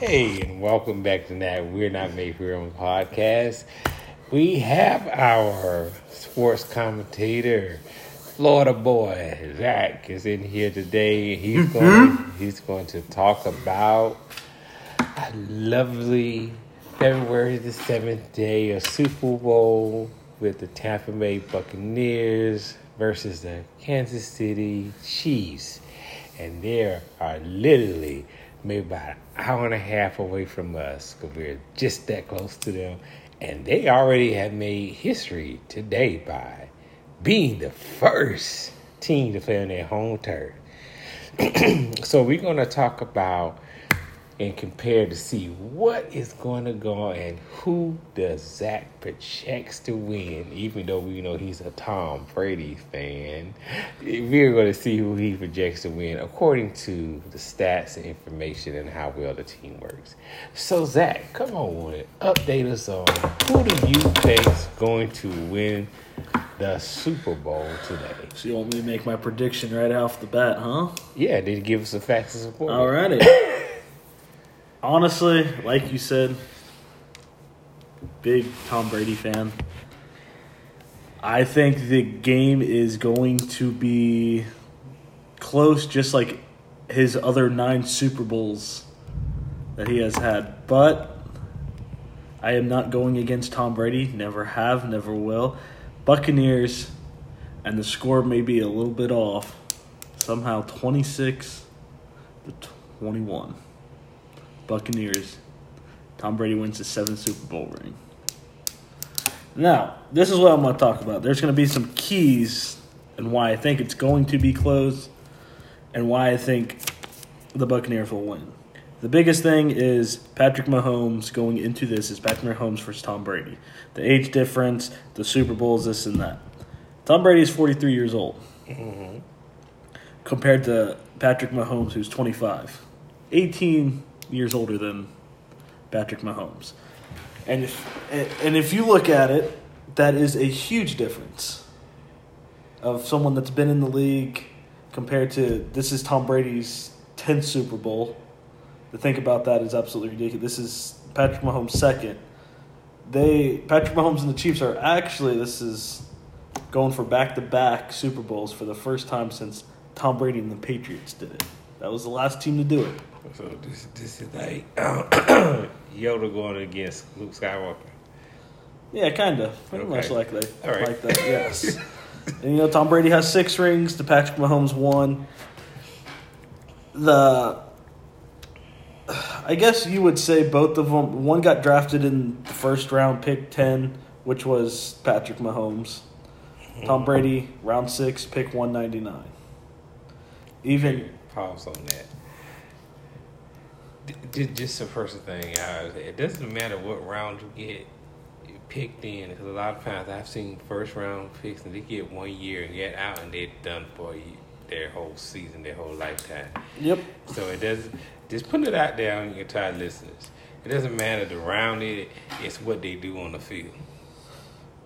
Hey, and welcome back to that We're Not Made for Your Own podcast. We have our sports commentator, Florida boy Zach, is in here today. He's mm-hmm. going. He's going to talk about a lovely February the seventh day of Super Bowl with the Tampa Bay Buccaneers versus the Kansas City Chiefs, and there are literally maybe about an hour and a half away from us because we're just that close to them. And they already have made history today by being the first team to play on their home turf. so we're going to talk about and compare to see what is going to go on and who does Zach projects to win, even though we know he's a Tom Brady fan. We're going to see who he projects to win according to the stats and information and how well the team works. So, Zach, come on, update us on who do you think's going to win the Super Bowl today? So you want me to make my prediction right off the bat, huh? Yeah, did you give us the facts and support? Alrighty. Honestly, like you said, big Tom Brady fan. I think the game is going to be close, just like his other nine Super Bowls that he has had. But I am not going against Tom Brady. Never have, never will. Buccaneers, and the score may be a little bit off. Somehow 26 to 21. Buccaneers. Tom Brady wins his seventh Super Bowl ring. Now, this is what I'm going to talk about. There's going to be some keys and why I think it's going to be close and why I think the Buccaneers will win. The biggest thing is Patrick Mahomes going into this is Patrick Mahomes versus Tom Brady. The age difference, the Super Bowls, this and that. Tom Brady is 43 years old mm-hmm. compared to Patrick Mahomes, who's 25. 18 years older than Patrick Mahomes. And if and if you look at it, that is a huge difference of someone that's been in the league compared to this is Tom Brady's 10th Super Bowl. To think about that is absolutely ridiculous. This is Patrick Mahomes' second. They Patrick Mahomes and the Chiefs are actually this is going for back-to-back Super Bowls for the first time since Tom Brady and the Patriots did it. That was the last team to do it. So this this is like Yoda going against Luke Skywalker. Yeah, kind of. Pretty okay. much like that. All right. Like that, yes. and you know, Tom Brady has six rings. The Patrick Mahomes one. The, I guess you would say both of them. One got drafted in the first round, pick ten, which was Patrick Mahomes. Tom Brady, round six, pick one ninety nine. Even pause on that just the first thing, it doesn't matter what round you get picked in, because a lot of times I've seen first round picks and they get one year and get out and they're done for their whole season, their whole lifetime. Yep. So it doesn't Just put it out there on your entire listeners. It doesn't matter the round it, it's what they do on the field.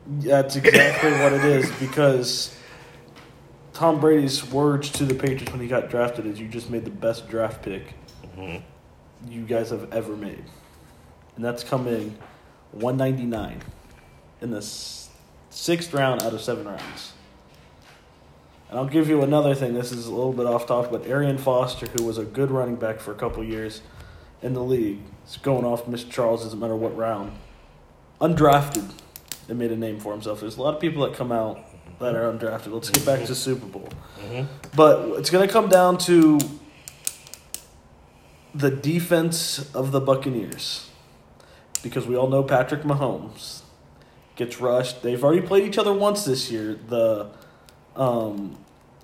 That's exactly what it is because Tom Brady's words to the Patriots when he got drafted is, "You just made the best draft pick." Mm-hmm you guys have ever made. And that's coming 199 in the sixth round out of seven rounds. And I'll give you another thing. This is a little bit off topic, but Arian Foster, who was a good running back for a couple years in the league, is going off Mr. Charles, doesn't matter what round. Undrafted and made a name for himself. There's a lot of people that come out that are undrafted. Let's get back to Super Bowl. Mm-hmm. But it's going to come down to the defense of the Buccaneers, because we all know Patrick Mahomes gets rushed. They've already played each other once this year, the um,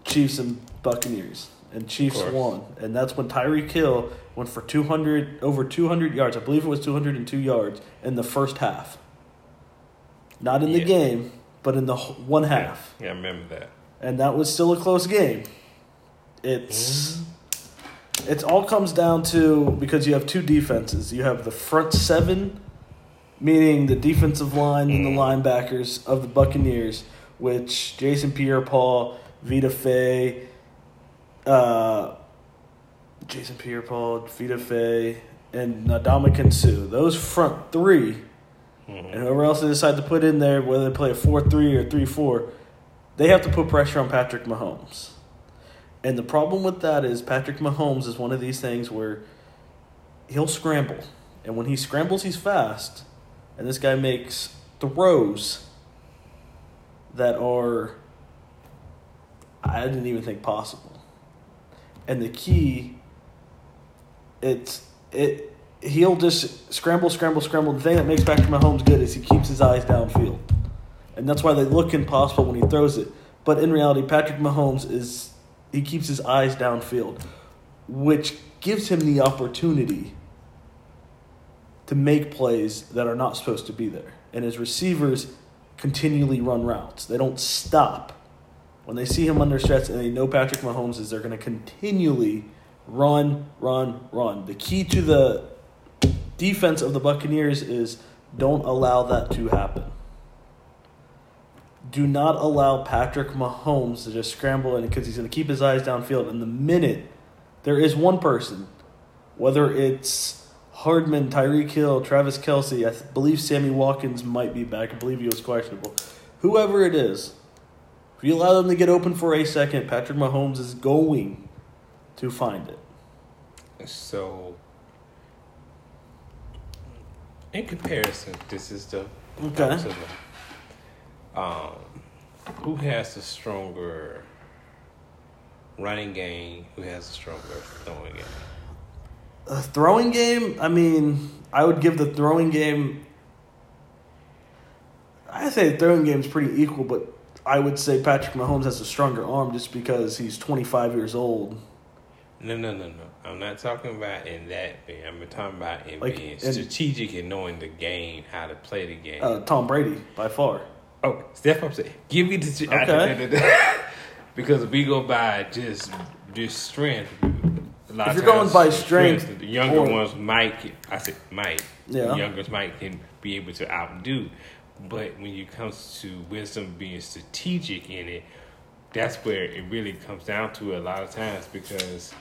Chiefs and Buccaneers, and Chiefs won, and that's when Tyreek Hill went for two hundred over two hundred yards. I believe it was two hundred and two yards in the first half. Not in the game, but in the one half. Yeah, I remember that. And that was still a close game. It's. Mm-hmm it all comes down to because you have two defenses. You have the front seven, meaning the defensive line and the linebackers of the Buccaneers, which Jason Pierre-Paul, Vita Vea, uh, Jason Pierre-Paul, Vita Vea, and Ndamukong Suh. Those front 3 Mhm. and whoever else they decide to put in there, whether they play a 4 3 or 3 4, they have to put pressure on Patrick Mahomes. And the problem with that is Patrick Mahomes is one of these things where he'll scramble. And when he scrambles, he's fast. And this guy makes throws that are, I didn't even think possible. And the key, it's, it, he'll just scramble, scramble, scramble. The thing that makes Patrick Mahomes good is he keeps his eyes downfield. And that's why they look impossible when he throws it. But in reality, Patrick Mahomes is, he keeps his eyes downfield, which gives him the opportunity to make plays that are not supposed to be there. And his receivers continually run routes. They don't stop. When they see him under stress and they know Patrick Mahomes is, they're going to continually run, run, run. The key to the defense of the Buccaneers is don't allow that to happen. Do not allow Patrick Mahomes to just scramble in because he's going to keep his eyes downfield. And the minute there is one person, whether it's Hardman, Tyreek Hill, Travis Kelce, I believe Sammy Watkins might be back. I believe he was questionable. Whoever it is, if you allow them to get open for a second, Patrick Mahomes is going to find it. So, in comparison, this is the Okay. Um, who has the stronger running game? Who has the stronger throwing game? A throwing game, I mean, I would give the throwing game. I say the throwing game is pretty equal, but I would say Patrick Mahomes has a stronger arm just because he's 25 years old. No, no, no, no. I'm not talking about in that way. I'm talking about in Like, being in- strategic and knowing the game, how to play the game. Uh, Tom Brady, by far. Oh, step up. say- Give me the Okay. because we go by just just strength. A lot If you're going by the strength the younger or- ones might. I said might. Yeah. The youngest might can be able to outdo, but when it comes to wisdom being strategic in it, that's where it really comes down to a lot of times because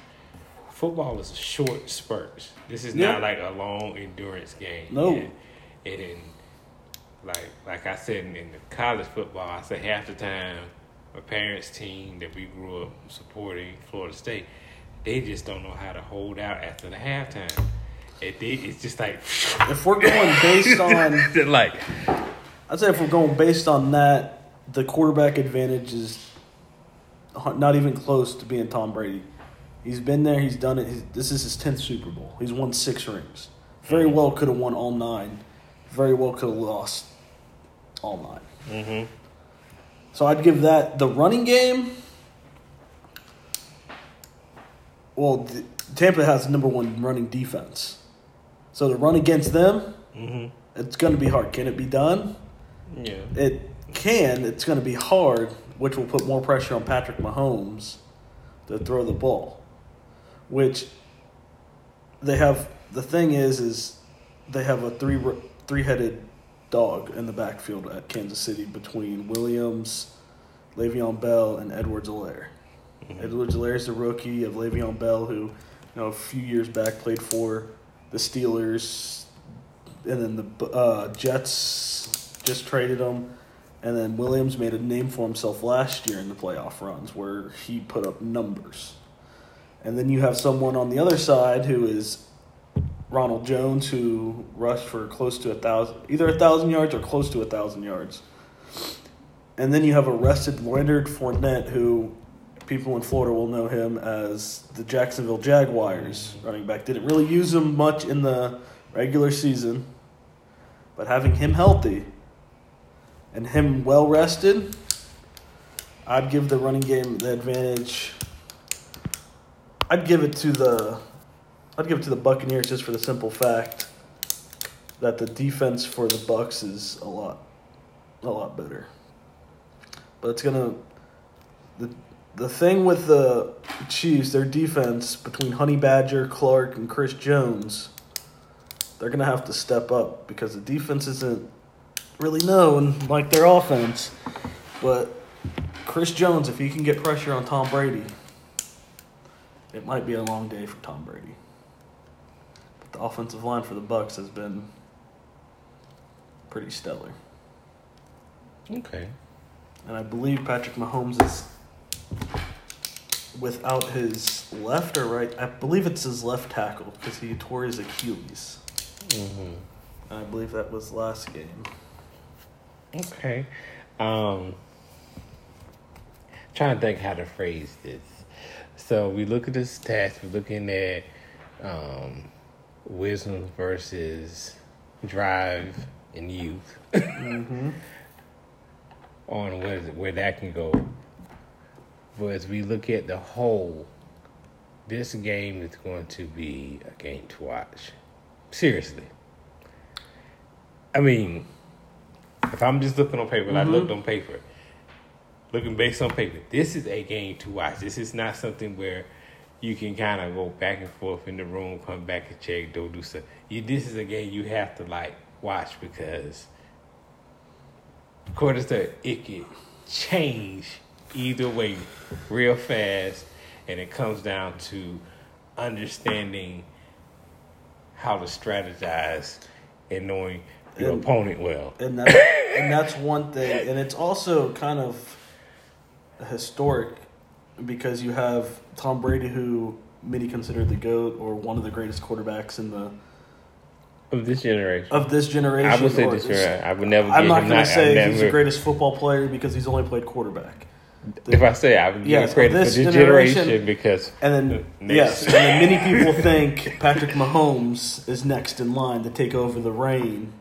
football is a short spurt. This is Yeah. not like a long endurance game. No. And, and like like I said in, in the college football, I say half the time my parents' team that we grew up supporting, Florida State, they just don't know how to hold out after the halftime. It, they, it's just like If we're going based on, like I'd say if we're going based on that, the quarterback advantage is not even close to being Tom Brady. He's been there. He's done it. He's, this is his tenth Super Bowl. He's won six rings. Very mm-hmm. well could have won all nine. Very well could have lost all 9 hmm So I'd give that the running game. Well, Tampa has the number one running defense. So to run against them, hmm it's going to be hard. Can it be done? yeah. It can. It's going to be hard, which will put more pressure on Patrick Mahomes to throw the ball. Which they have. The thing is, is they have a three three headed dog in the backfield at Kansas City between Williams, Le'Veon Bell, and Edwards Helaire. Edwards Helaire is the rookie of Le'Veon Bell, who you know a few years back played for the Steelers, and then the uh, Jets just traded him, and then Williams made a name for himself last year in the playoff runs where he put up numbers, and then you have someone on the other side who is Ronald Jones who rushed for close to a thousand, either a thousand yards or close to a thousand yards. And then you have arrested Leonard Fournette, who people in Florida will know him as the Jacksonville Jaguars running back. Didn't really use him much in the regular season, but having him healthy and him well rested, I'd give the running game the advantage. I'd give it to the I'd give it to the Buccaneers just for the simple fact that the defense for the Bucks is a lot a lot better. But it's gonna the the thing with the Chiefs, their defense between Honey Badger, Clark, and Chris Jones, they're gonna have to step up because the defense isn't really known like their offense. But Chris Jones, if he can get pressure on Tom Brady, it might be a long day for Tom Brady. The offensive line for the Bucks has been pretty stellar. Okay. And I believe Patrick Mahomes is without his left or right. I believe it's his left tackle because he tore his Achilles. hmm And I believe that was last game. Okay. Um, trying to think how to phrase this. So we look at the stats. We're looking at um, wisdom versus drive and youth Mm-hmm. on where where that can go. But as we look at the whole, this game is going to be a game to watch. Seriously. I mean, if I'm just looking on paper, like I looked on paper, looking based on paper, this is a game to watch. This is not something where you can kind of go back and forth in the room, come back and check, don't do stuff. You, this is a game you have to like watch because, according to it can change either way real fast, and it comes down to understanding how to strategize and knowing your And- opponent well. and that and that's one thing and it's also kind of historic because you have Tom Brady who many consider the goat or one of the greatest quarterbacks in the Of this generation. of this generation. I would say this. I would never. I'm not going to say he's the greatest football player because he's only played quarterback. If I say I would give Yes, credit this for this generation- generation, because And then yes, and then many people think Patrick Mahomes is next in line to take over the reign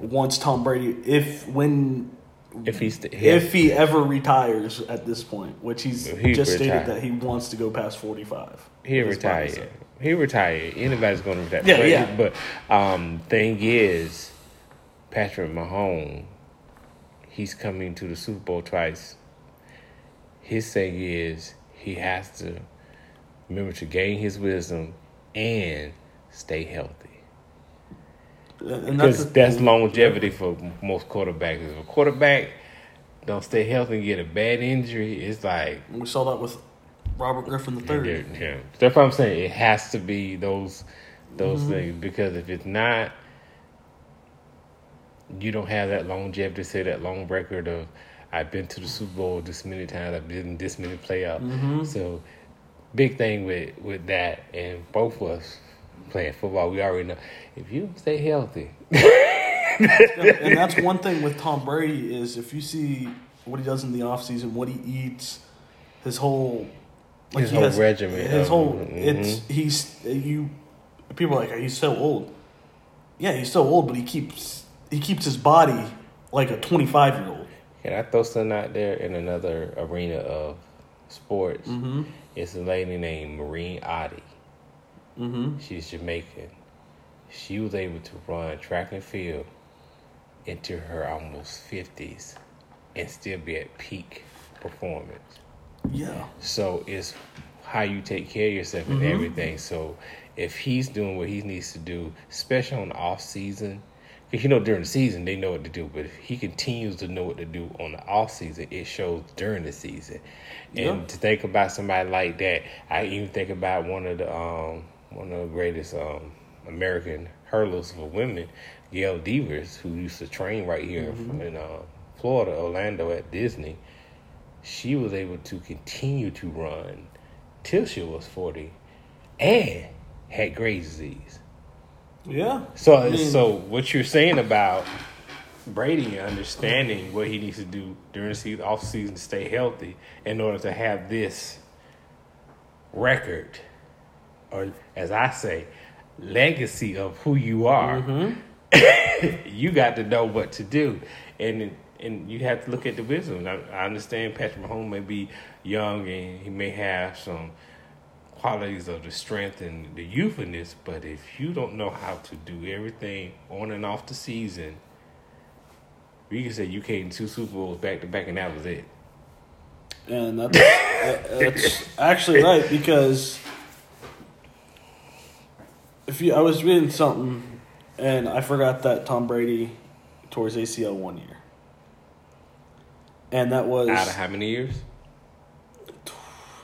once Tom Brady if when if he's st- if he ever retires at this point, which he's He just stated that he wants to go past 45. he retired, he retired. Anybody's going to retire. Yeah, but, yeah. But um, thing is, Patrick Mahomes, he's coming to the Super Bowl twice. His thing is he has to remember to gain his wisdom and stay healthy. Because that's longevity for most quarterbacks. If a quarterback don't stay healthy and get a bad injury, it's like We saw that with Robert Griffin III. yeah, yeah. That's what I'm saying. It has to be those those mm-hmm. things because if it's not, you don't have that longevity. Say that long record of I've been to the Super Bowl this many times. I've been in this many playoffs. Mm-hmm. So big thing with with that, and both of us playing football, we already know if you stay healthy. and that's one thing with Tom Brady is if you see what he does in the offseason, what he eats, his whole like His whole regimen his of- whole mhm. it's he's you people are like he's so old. Yeah, he's so old, but he keeps he keeps his body like a twenty five year old. Can I throw something out there in another arena of sports? Mm-hmm. It's a lady named Merlene Ottey. Mm-hmm. She's Jamaican. She was able to run track and field into her almost 50s and still be at peak performance. Yeah. So it's how you take care of yourself and everything. So if he's doing what he needs to do, especially on the off season, because you know during the season they know what to do, but if he continues to know what to do on the off season, it shows during the season. And Yeah. to think about somebody like that, I even think about one of the um, one of the greatest um, American hurdlers for women, Gail Devers, who used to train right here in uh, Florida, Orlando at Disney she was able to continue to run till she was 40 and had Graves' disease. Yeah. So, I mean- so what you're saying about Brady understanding what he needs to do during the season, off season to stay healthy in order to have this record, or as I say, legacy of who you are. Mm-hmm. you got to know what to do, and and you have to look at the wisdom. I, I understand Patrick Mahomes may be young and he may have some qualities of the strength and the youth in this, but if you don't know how to do everything on and off the season, we can say you came two Super Bowls back to back, and that was it. And that's, that's actually right because if you, I was reading something and I forgot that Tom Brady tore his ACL one year, and that was Out of how many years?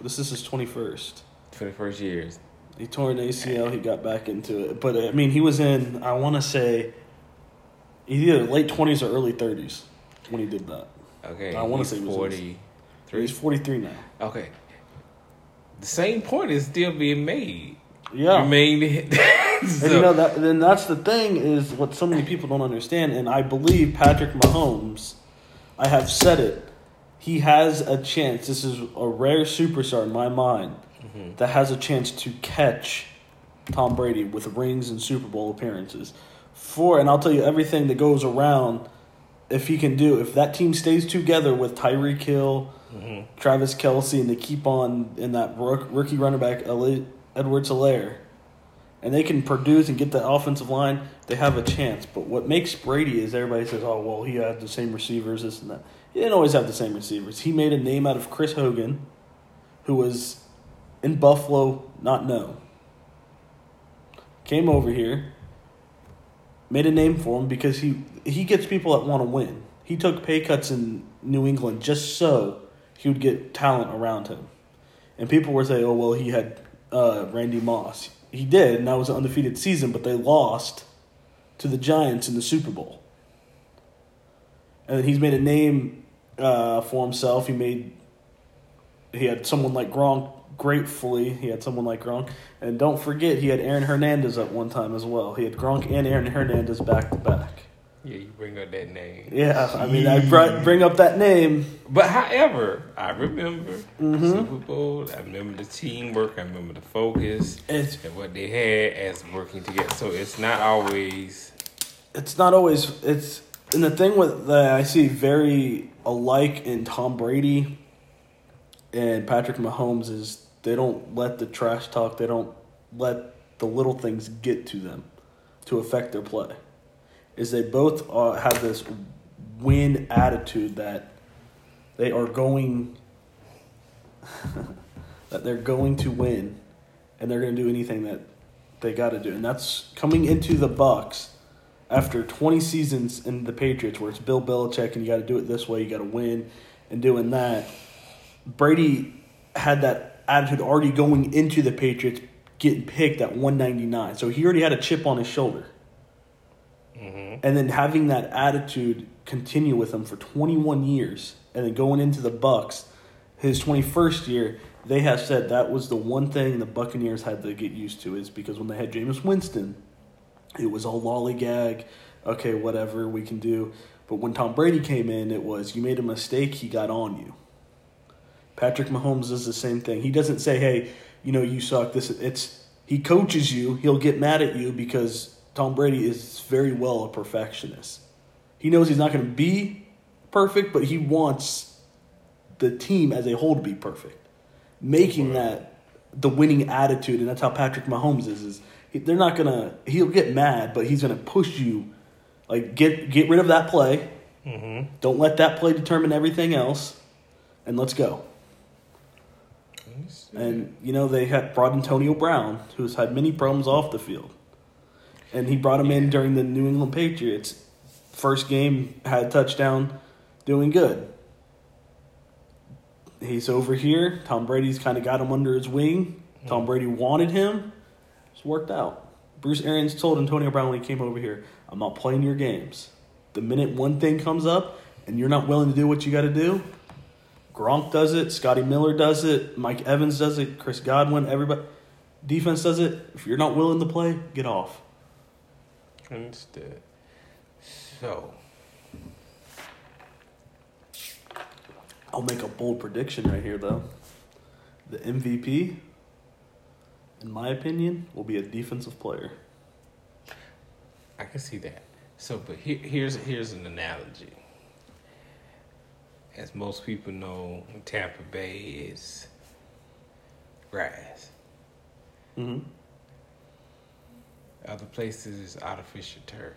this is his twenty first. Twenty first years. He tore an ACL. He got back into it, but I mean, he was in. I want to say, either late twenties or early thirties when he did that. Okay, I wanna he's say he was He's forty three now. Okay, the same point is still being made. Yeah. I mean, And you know that then that's the thing is what so many people don't understand, and I believe Patrick Mahomes. I have said it. He has a chance. This is a rare superstar in my mind mm-hmm. that has a chance to catch Tom Brady with rings and Super Bowl appearances. For and I'll tell you everything that goes around. If he can do, if that team stays together with Tyreek Hill, mm-hmm. Travis Kelce, and they keep on in that rookie running back Eli- Edwards Helaire, and they can produce and get the offensive line, they have a chance. But what makes Brady is everybody says, oh, well, he had the same receivers, this and that. He didn't always have the same receivers. He made a name out of Chris Hogan, who was in Buffalo, not known. Came over here, made a name for him because he, he gets people that want to win. He took pay cuts in New England just so he would get talent around him. And people were saying, oh, well, he had uh, Randy Moss. He did, and that was an undefeated season, but they lost to the Giants in the Super Bowl. And then he's made a name uh, for himself. He made, he had someone like Gronk, gratefully, he had someone like Gronk. And don't forget, he had Aaron Hernandez at one time as well. He had Gronk and Aaron Hernandez back to back. Yeah, you bring up that name. Yeah, I mean, I brought, bring up that name. But however, I remember Mm-hmm. Super Bowl. I remember the teamwork. I remember the focus It's and what they had as working together. So it's not always. it's not always it's and the thing with that I see very alike in Tom Brady and Patrick Mahomes is they don't let the trash talk, they don't let the little things get to them to affect their play. Is they both uh, have this win attitude that they are going that they're going to win and they're going to do anything that they got to do. And that's coming into the Bucks after 20 seasons in the Patriots where it's Bill Belichick and you got to do it this way, you got to win and doing that. Brady had that attitude already going into the Patriots getting picked at 199. So he already had a chip on his shoulder. Mm-hmm. And then having that attitude continue with him for 21 years and then going into the Bucks his 21st year, they have said that was the one thing the Buccaneers had to get used to is because when they had Jameis Winston, it was all lollygag, okay, whatever we can do. But when Tom Brady came in, it was you made a mistake, he got on you. Patrick Mahomes does the same thing. He doesn't say, "Hey, you know, you suck." This it's he coaches you. He'll get mad at you because Tom Brady is very well a perfectionist. He knows he's not going to be perfect, but he wants the team as a whole to be perfect, making that the winning attitude, and that's how Patrick Mahomes is. Is he- they're not gonna. He'll get mad, but he's gonna push you. Like get get rid of that play. Don't let that play determine everything else, and let's go. And you know they had brought Antonio Brown, who's had many problems off the field, and he brought him in during the New England Patriots first game, had a touchdown, doing good. He's over here. Tom Brady's kind of got him under his wing. Tom Brady wanted him. It's worked out. Bruce Arians told Antonio Brown when he came over here, "I'm not playing your games. The minute one thing comes up and you're not willing to do what you got to do, Gronk does it, Scotty Miller does it, Mike Evans does it, Chris Godwin, everybody. Defense does it. If you're not willing to play, get off. Understood. So, I'll make a bold prediction right here, though. The MVP, in my opinion, will be a defensive player. I can see that. So, but here, here's here's an analogy. As most people know, Tampa Bay is grass. Mm-hmm. Other places is artificial turf.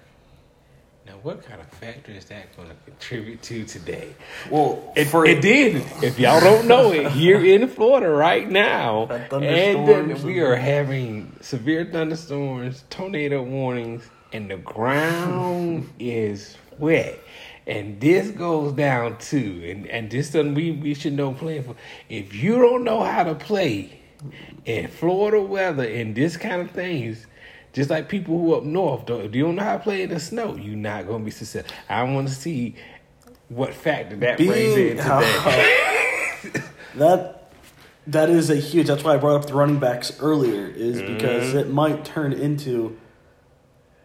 Now, what kind of factor is that going to contribute to today? Well, It, for it did. If y'all don't know it, here in Florida right now, and we are having severe thunderstorms, tornado warnings, and the ground is wet. And this goes down too, and and this doesn't we we should know playing for. If you don't know how to play, in Florida weather and this kind of things, just like people who up north, don't, if you don't know how to play in the snow, you're not going to be successful. I want to see what factor that brings in Being today. that that is a huge. That's why I brought up the running backs earlier, is because Mm-hmm. it might turn into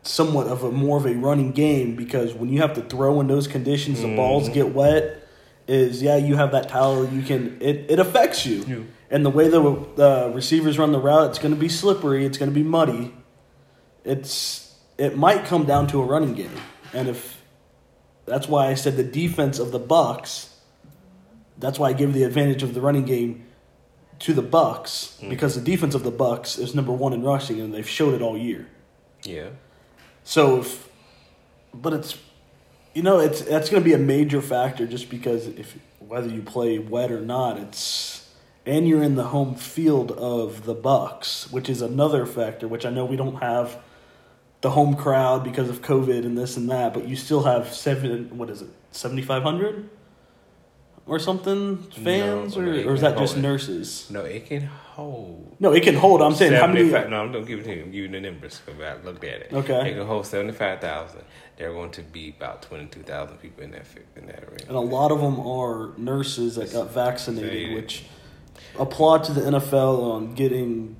somewhat of a more of a running game because when you have to throw in those conditions, the balls Mm-hmm. get wet. Is yeah, you have that towel. You can it it affects you, Yeah. and the way the the receivers run the route, it's going to be slippery. It's going to be muddy. It's it might come down to a running game, and if that's why I said the defense of the Bucks. That's why I give the advantage of the running game to the Bucks hmm. because the defense of the Bucks is number one in rushing, and they've showed it all year. yeah. So, if, but it's you know it's that's going to be a major factor just because if whether you play wet or not, it's and you're in the home field of the Bucks, which is another factor. Which I know we don't have the home crowd because of COVID and this and that, but you still have seven. What is it? Seventy five hundred or something fans, No, or, no, or is that just it. nurses? No, it can hold. No, it can hold. I'm saying how many? 75 No, I'm don't give it to you. I'm giving the numbers I looked at it. Okay. It can hold seventy five thousand. There are going to be about twenty two thousand people in that in that arena. And a lot of them are nurses that got Vaccinated. which applaud to the NFL on getting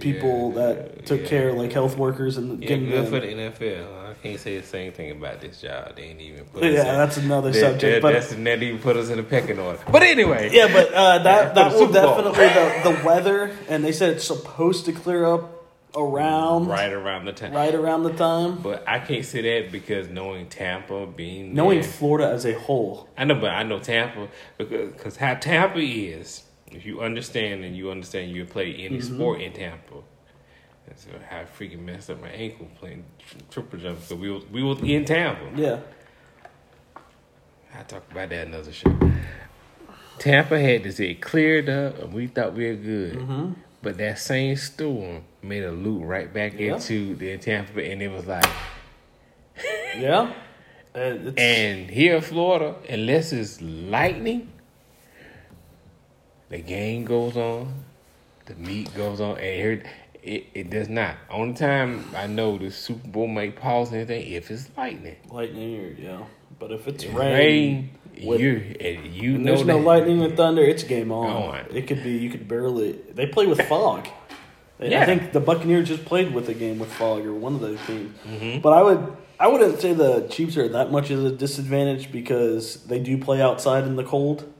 people Yeah, that took yeah. care, like health workers, and Yeah, getting good them. for the NFL. I can't say the same thing about this job. They ain't even put Yeah, us in, that's another that, subject, That, but- that's even put us in a pecking order. But anyway, yeah, but uh, that that will definitely the, the weather, and they said it's supposed to clear up around right around the time. right around the time. But I can't say that because knowing Tampa being Knowing there- Florida as a whole, I know, but I know Tampa because cause how Tampa is. If you understand and you understand, you play any Mm-hmm. sport in Tampa. So I freaking messed up my ankle playing triple jump because we was we was in Tampa. yeah, I talk about that another show. Tampa had to say cleared up, and we thought we were good. Mm-hmm. But that same storm made a loop right back Yeah. into the Tampa, and it was like. yeah, and, And here in Florida, unless it's lightning, the game goes on, the meat goes on, and here it, it does not. Only time I know the Super Bowl may pause anything if it's lightning. lightning, or, yeah. But if it's Rain, rain, with- you and you know there's no lightning and thunder, it's game on. On. It could be you could barely. They play with fog. Yeah. I think the Buccaneers just played with a game with fog or one of those teams. Mm-hmm. But I would I wouldn't say the Chiefs are that much of a disadvantage because they do play outside in the cold.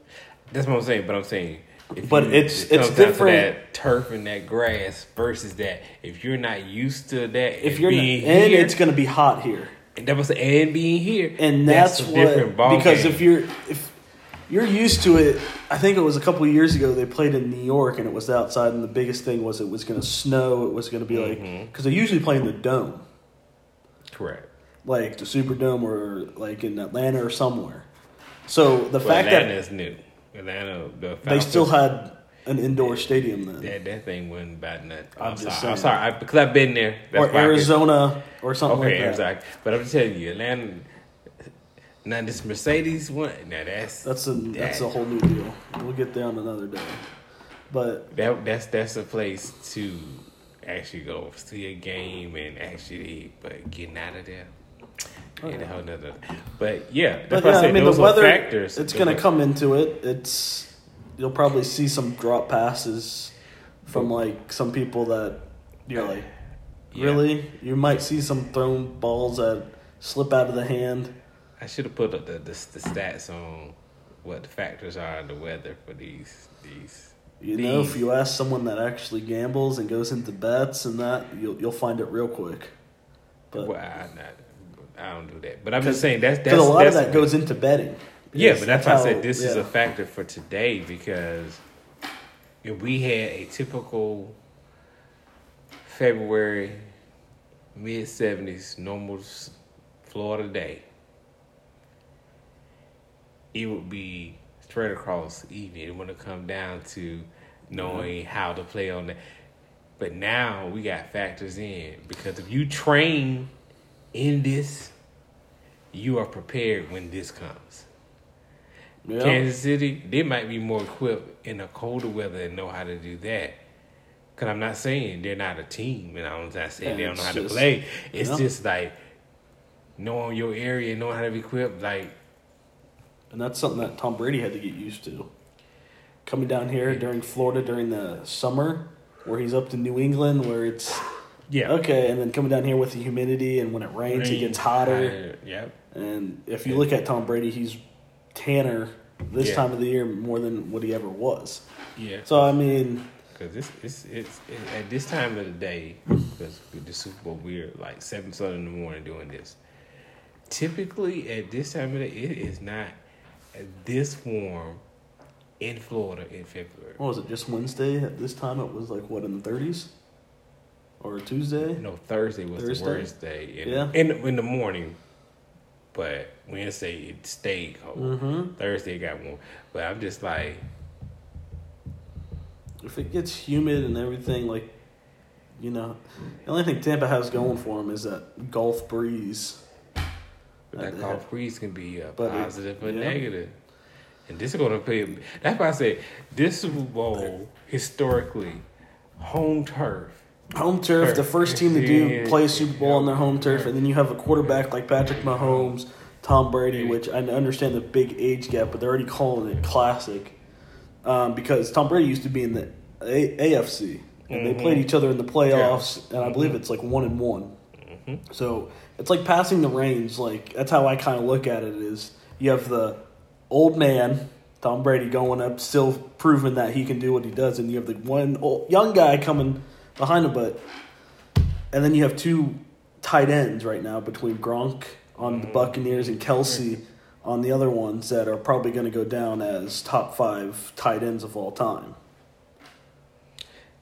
That's what I'm saying. But I'm saying, if But you- it's- it it's comes down to different. that turf and that grass versus that. If you're not used to that, If you're not, and here, it's going to be hot here, and that was and being here, and that's, a what because game. if you're if you're used to it, I think it was a couple of years ago they played in New York and it was outside, and the biggest thing was it was going to snow. It was going to be like mm-hmm. because they usually play in the dome. correct. like the Superdome or like in Atlanta or somewhere. So the Well, fact that is new. Atlanta, the that they still had an indoor stadium then, that that thing wasn't about nothing. I'm I'm, just sorry. I'm sorry I, because I've been there. That's or Arizona or something Okay, like that. Arizona. But I'm telling you, Atlanta. Now this Mercedes one. Now that's That's a that's a whole new deal. We'll get there on another day. But that that's that's a place to actually go see a game and actually, but getting out of there. Oh, ain't a yeah. whole nother. But yeah, but that's yeah, I, said I mean those the weather. factors. It's going to come into it. It's you'll probably see some drop passes from like some people that you're like, Yeah. really? You might see some thrown balls that slip out of the hand. I should have put up the, the the stats on what the factors are in the weather for these these. You know, if you ask someone that actually gambles and goes into bets and that, you'll you'll find it real quick. But well, not, I don't do that, but I'm just saying that's that's a lot of that goes into betting. Yeah, but that's why I said this is a factor for today because if we had a typical February mid seventies normal Florida day, it would be straight across evening. It wouldn't come down to knowing mm-hmm. how to play on that. But now we got factors in because if you train in this, you are prepared when this comes. Yeah. Kansas City, they might be more equipped in the colder weather and know how to do that. Cause I'm not saying they're not a team, and I'm not saying they don't know how to play. It's yeah. just like knowing your area, knowing how to be equipped. Like And that's something that Tom Brady had to get used to. Coming down here during Florida during the summer, where he's up to New England, where it's yeah, okay, and then coming down here with the humidity, and when it rains, it gets hotter. Yep. And if you look at Tom Brady, he's tanner this Yeah. time of the year more than what he ever was. Yeah. So I mean, Because it's, it's, it's, it, at this time of the day, because the Super Bowl, we're like 7 something in the morning doing this. Typically, at this time of the day, it is not this warm in Florida in February. what was it? Just Wednesday at this time, it was like what in the thirties, or Tuesday. No, Thursday was Thursday? the worst day. In, Yeah. in, in the morning. But Wednesday, it stayed cold. Mm-hmm. Thursday, it got warm. But I'm just like, If it gets humid and everything, like you know, the only thing Tampa has going for them is that Gulf breeze. But that Gulf breeze can be a but it- positive or yeah. negative. And this is going to pay. That's why I said this Super Bowl, historically, home turf. Home turf, the first team to do play a Super Bowl on their home turf, and then you have a quarterback like Patrick Mahomes, Tom Brady, which I understand the big age gap, but they're already calling it classic um, because Tom Brady used to be in the a- AFC, and they Mhm. played each other in the playoffs, and I believe it's like one and one. So it's like passing the reins. Like that's how I kind of look at it. Is you have the old man Tom Brady going up, still proving that he can do what he does, and you have the one old, young guy coming behind him. But and then you have two tight ends right now between Gronk on the Buccaneers and Kelce on the other ones that are probably going to go down as top five tight ends of all time.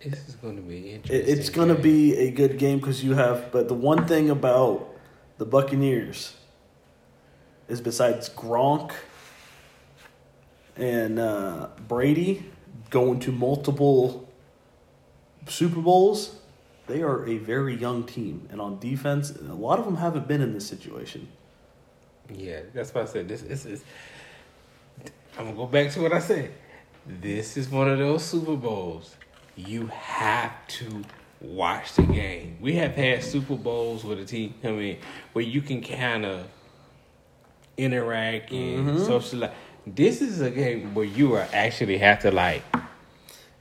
This is going to be interesting. it's going to be a good game because you have. But the one thing about the Buccaneers is besides Gronk and uh, Brady going to multiple Super Bowls, they are a very young team, and on defense, a lot of them haven't been in this situation. Yeah, that's why I said this. This is. I'm gonna go back to what I said. This is one of those Super Bowls you have to watch the game. We have had Super Bowls with a team come in where you can kind of interact and mm-hmm. socialize. This is a game where you are actually have to like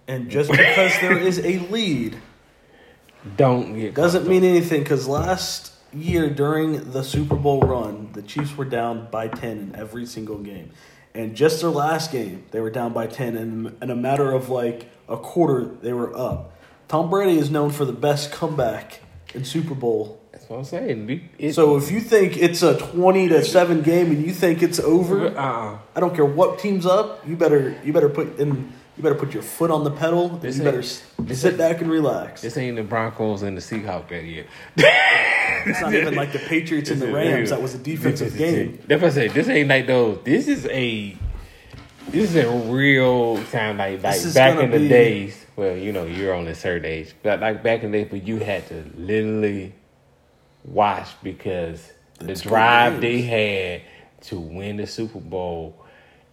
And just because there is a lead don't get doesn't mean anything because last year during the Super Bowl run, the Chiefs were down by 10 in every single game. And just their last game, they were down by 10. And in a matter of like a quarter, they were up. Tom Brady is known for the best comeback in Super Bowl. That's what I'm saying. It- So if you think it's a 20 to 7 game and you think it's over, uh-uh. I don't care what team's up, you better you better put in you better put your foot on the pedal. and This you better this sit back and relax. this ain't the Broncos and the Seahawks that year. It's not even like the Patriots and the Rams. That was a defensive game. That's what I say. This ain't like those. This is a. This is a real kind like like back in the be- days. Well, you know, you're on a certain age, but like back in the days, but you had to literally watch because the drive they had to win the Super Bowl,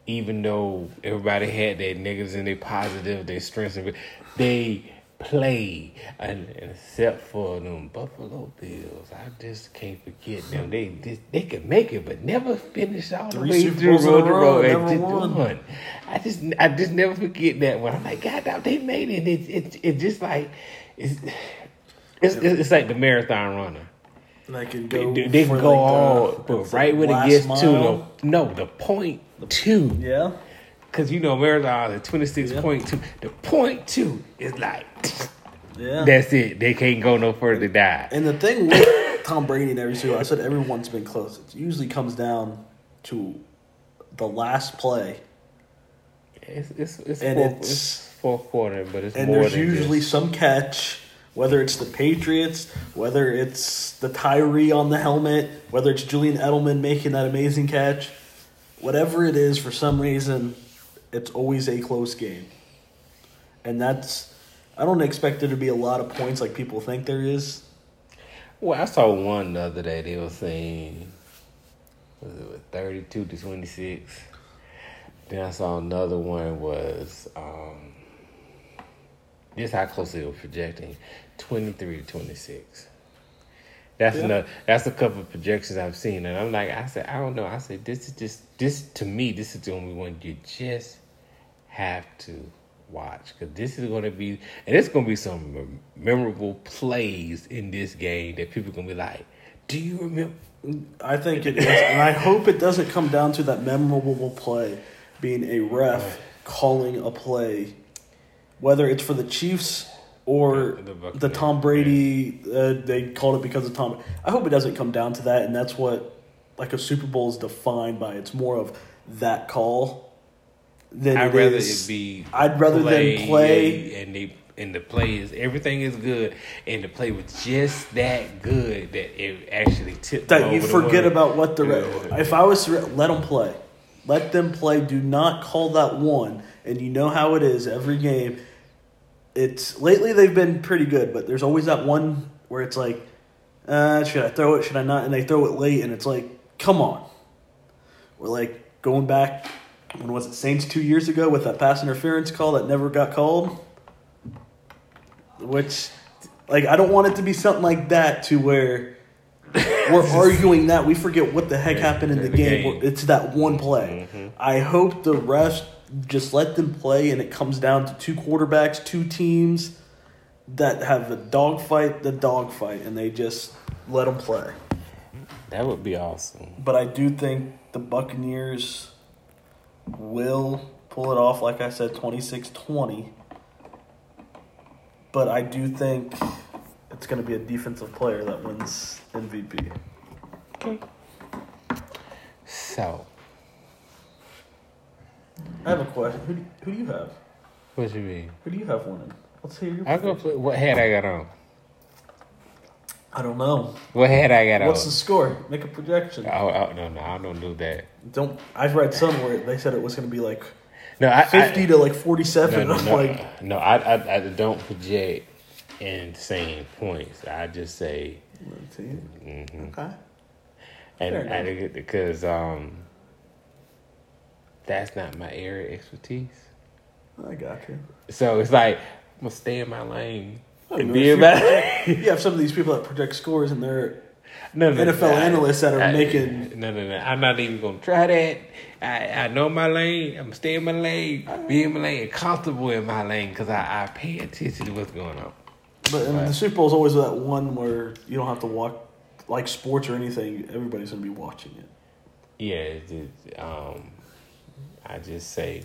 even though everybody had their negatives and their positive, their strengths, and they played, and, except for them Buffalo Bills, I just can't forget them. They they, they could make it, but never finish all Three the way through in road road never just won. won. I just I just never forget that one. I'm like, God, damn, they made it. It's it's it's just like it's it's, it's like the marathon runner. I can go. they, they for go like all, the- but right like when it gets to the no the point two, Yeah. because you know marathon the twenty six point two. The point two is like Yeah. that's it. They can't go no further. Die. and the thing with Tom Brady and every single, I said everyone's been close. It usually comes down to the last play, It's it's it's, And fourth, it's- it's fourth quarter, but it's and there's usually just- some catch. Whether it's the Patriots, whether it's the Tyree on the helmet, whether it's Julian Edelman making that amazing catch, whatever it is, for some reason, it's always a close game. And that's, I don't expect there to be a lot of points like people think there is. Well, I saw one the other day. They were saying, was it thirty-two to twenty-six? Then I saw another one was um, this how close they were projecting twenty three to twenty six. That's Yeah. another. That's a couple of projections I've seen, and I'm like, I said, I don't know. I said, this is just this to me. This is the only one you just have to watch because this is going to be, and it's going to be some memorable plays in this game that people are going to be like, do you remember? I think it is, and I hope it doesn't come down to that memorable play being a ref calling a play, whether it's for the Chiefs or The the, Tom Brady. Uh, they called it because of Tom. I hope it doesn't come down to that, and that's what like a Super Bowl is defined by. It's more of that call than I'd it rather is- it be. I'd rather than play- and they and the play is everything is good, and the play was just that good that it actually tipped that you forget about what the Yeah. if I was let them play, let them play. Do not call that one, and you know how it is every game. It's lately they've been pretty good, but there's always that one where it's like, uh, should I throw it? Should I not? And they throw it late, and it's like, come on. We're like going back. When was it Saints two years ago with that pass interference call that never got called? Which, like, I don't want it to be something like that to where we're arguing that we forget what the heck happened in the, game. It's that one play. I hope the refs just let them play, and it comes down to two quarterbacks, two teams that have a dogfight, the dogfight, and they just let them play. That would be awesome. But I do think the Buccaneers will pull it off, like I said, 26 20. But I do think it's going to be a defensive player that wins MVP. Okay. So, I have a question. Who do, who do you have? what do you mean? Who do you have winning? Let's hear your I go. what hat I got on? I don't know. What hat I got What's on? What's the score? Make a projection. Oh, oh no, no, I don't do that. Don't. I've read somewhere they said it was going to be like No, I, 50 I, to like 47. No, no, I'm no, like, no I, I, I don't project insane points. I just say, mhm. Okay. and I because um, that's not my area of expertise. I got you. So it's like I'm gonna stay in my lane and be about. You have some of these people that project scores and they're no, no, NFL I- analysts that are I- making- No, no, no. I'm not even gonna try that. I, I know my lane. I'm gonna stay in my lane, be in my lane, comfortable in my lane because I, I pay attention to what's going on. But Right. the Super Bowl is always that one where you don't have to watch like sports or anything. Everybody's gonna be watching it. Yeah, it, it, um, I just say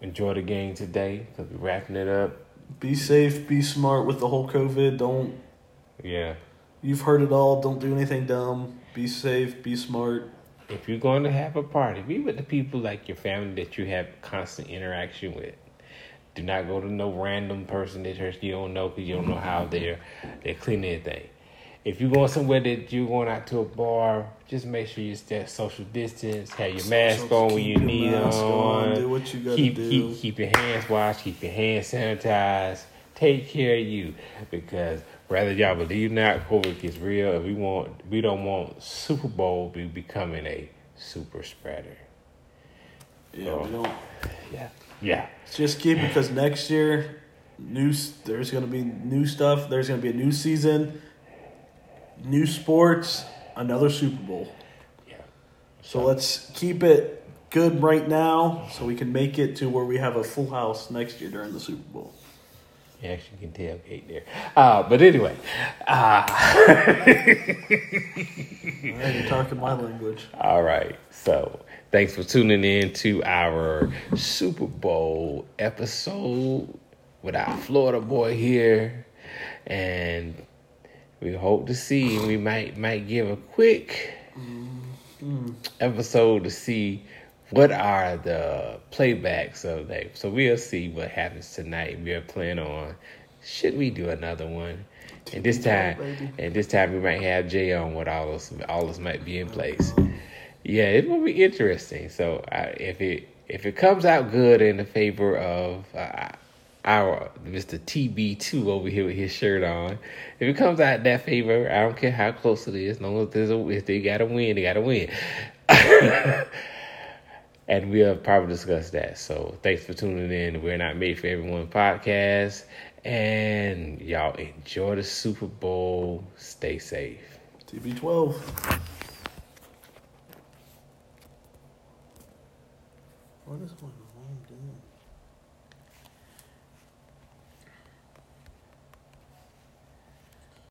enjoy the game today because we're wrapping it up. Be safe. Be smart with the whole COVID. Don't. Yeah. You've heard it all. Don't do anything dumb. Be safe. Be smart. If you're going to have a party, be with the people like your family that you have constant interaction with. Do not go to no random person that you don't know because you don't know how they're they're clean anything. If you're going somewhere that you're going out to a bar, just make sure you stay social distance. Have your mask So on when you need mask on. on, do what you keep, do. Keep keep your hands washed. Keep your hands sanitized. Take care of you because whether y'all believe not, COVID gets real. And we want we don't want Super Bowl be becoming a super spreader. Yeah, we don't. Yeah, yeah. Just keep because next year, new there's gonna be new stuff. There's gonna be a new season, new sports, another Super Bowl. Yeah. So let's keep it good right now, so we can make it to where we have a full house next year during the Super Bowl. You actually you can tailgate there. Uh, but anyway, uh, you're talking my language. all right. So thanks for tuning in to our Super Bowl episode with our Florida boy here. And we hope to see, we might might give a quick episode to see what are the playbacks of that. So we'll see what happens tonight. We're planning on should we do another one? And this time, and this time we might have Jay on with all us, all us might be in place. Yeah, it will be interesting. So I, if it if it comes out good in the favor of uh, our Mr. TB2 over here with his shirt on. If it comes out that favor, I don't care how close it is. As long as there's a, if they got to win, they got to win. and we have probably discussed that. So thanks for tuning in. We're not made for everyone podcast. And y'all enjoy the Super Bowl. Stay safe. TB12. What is going on?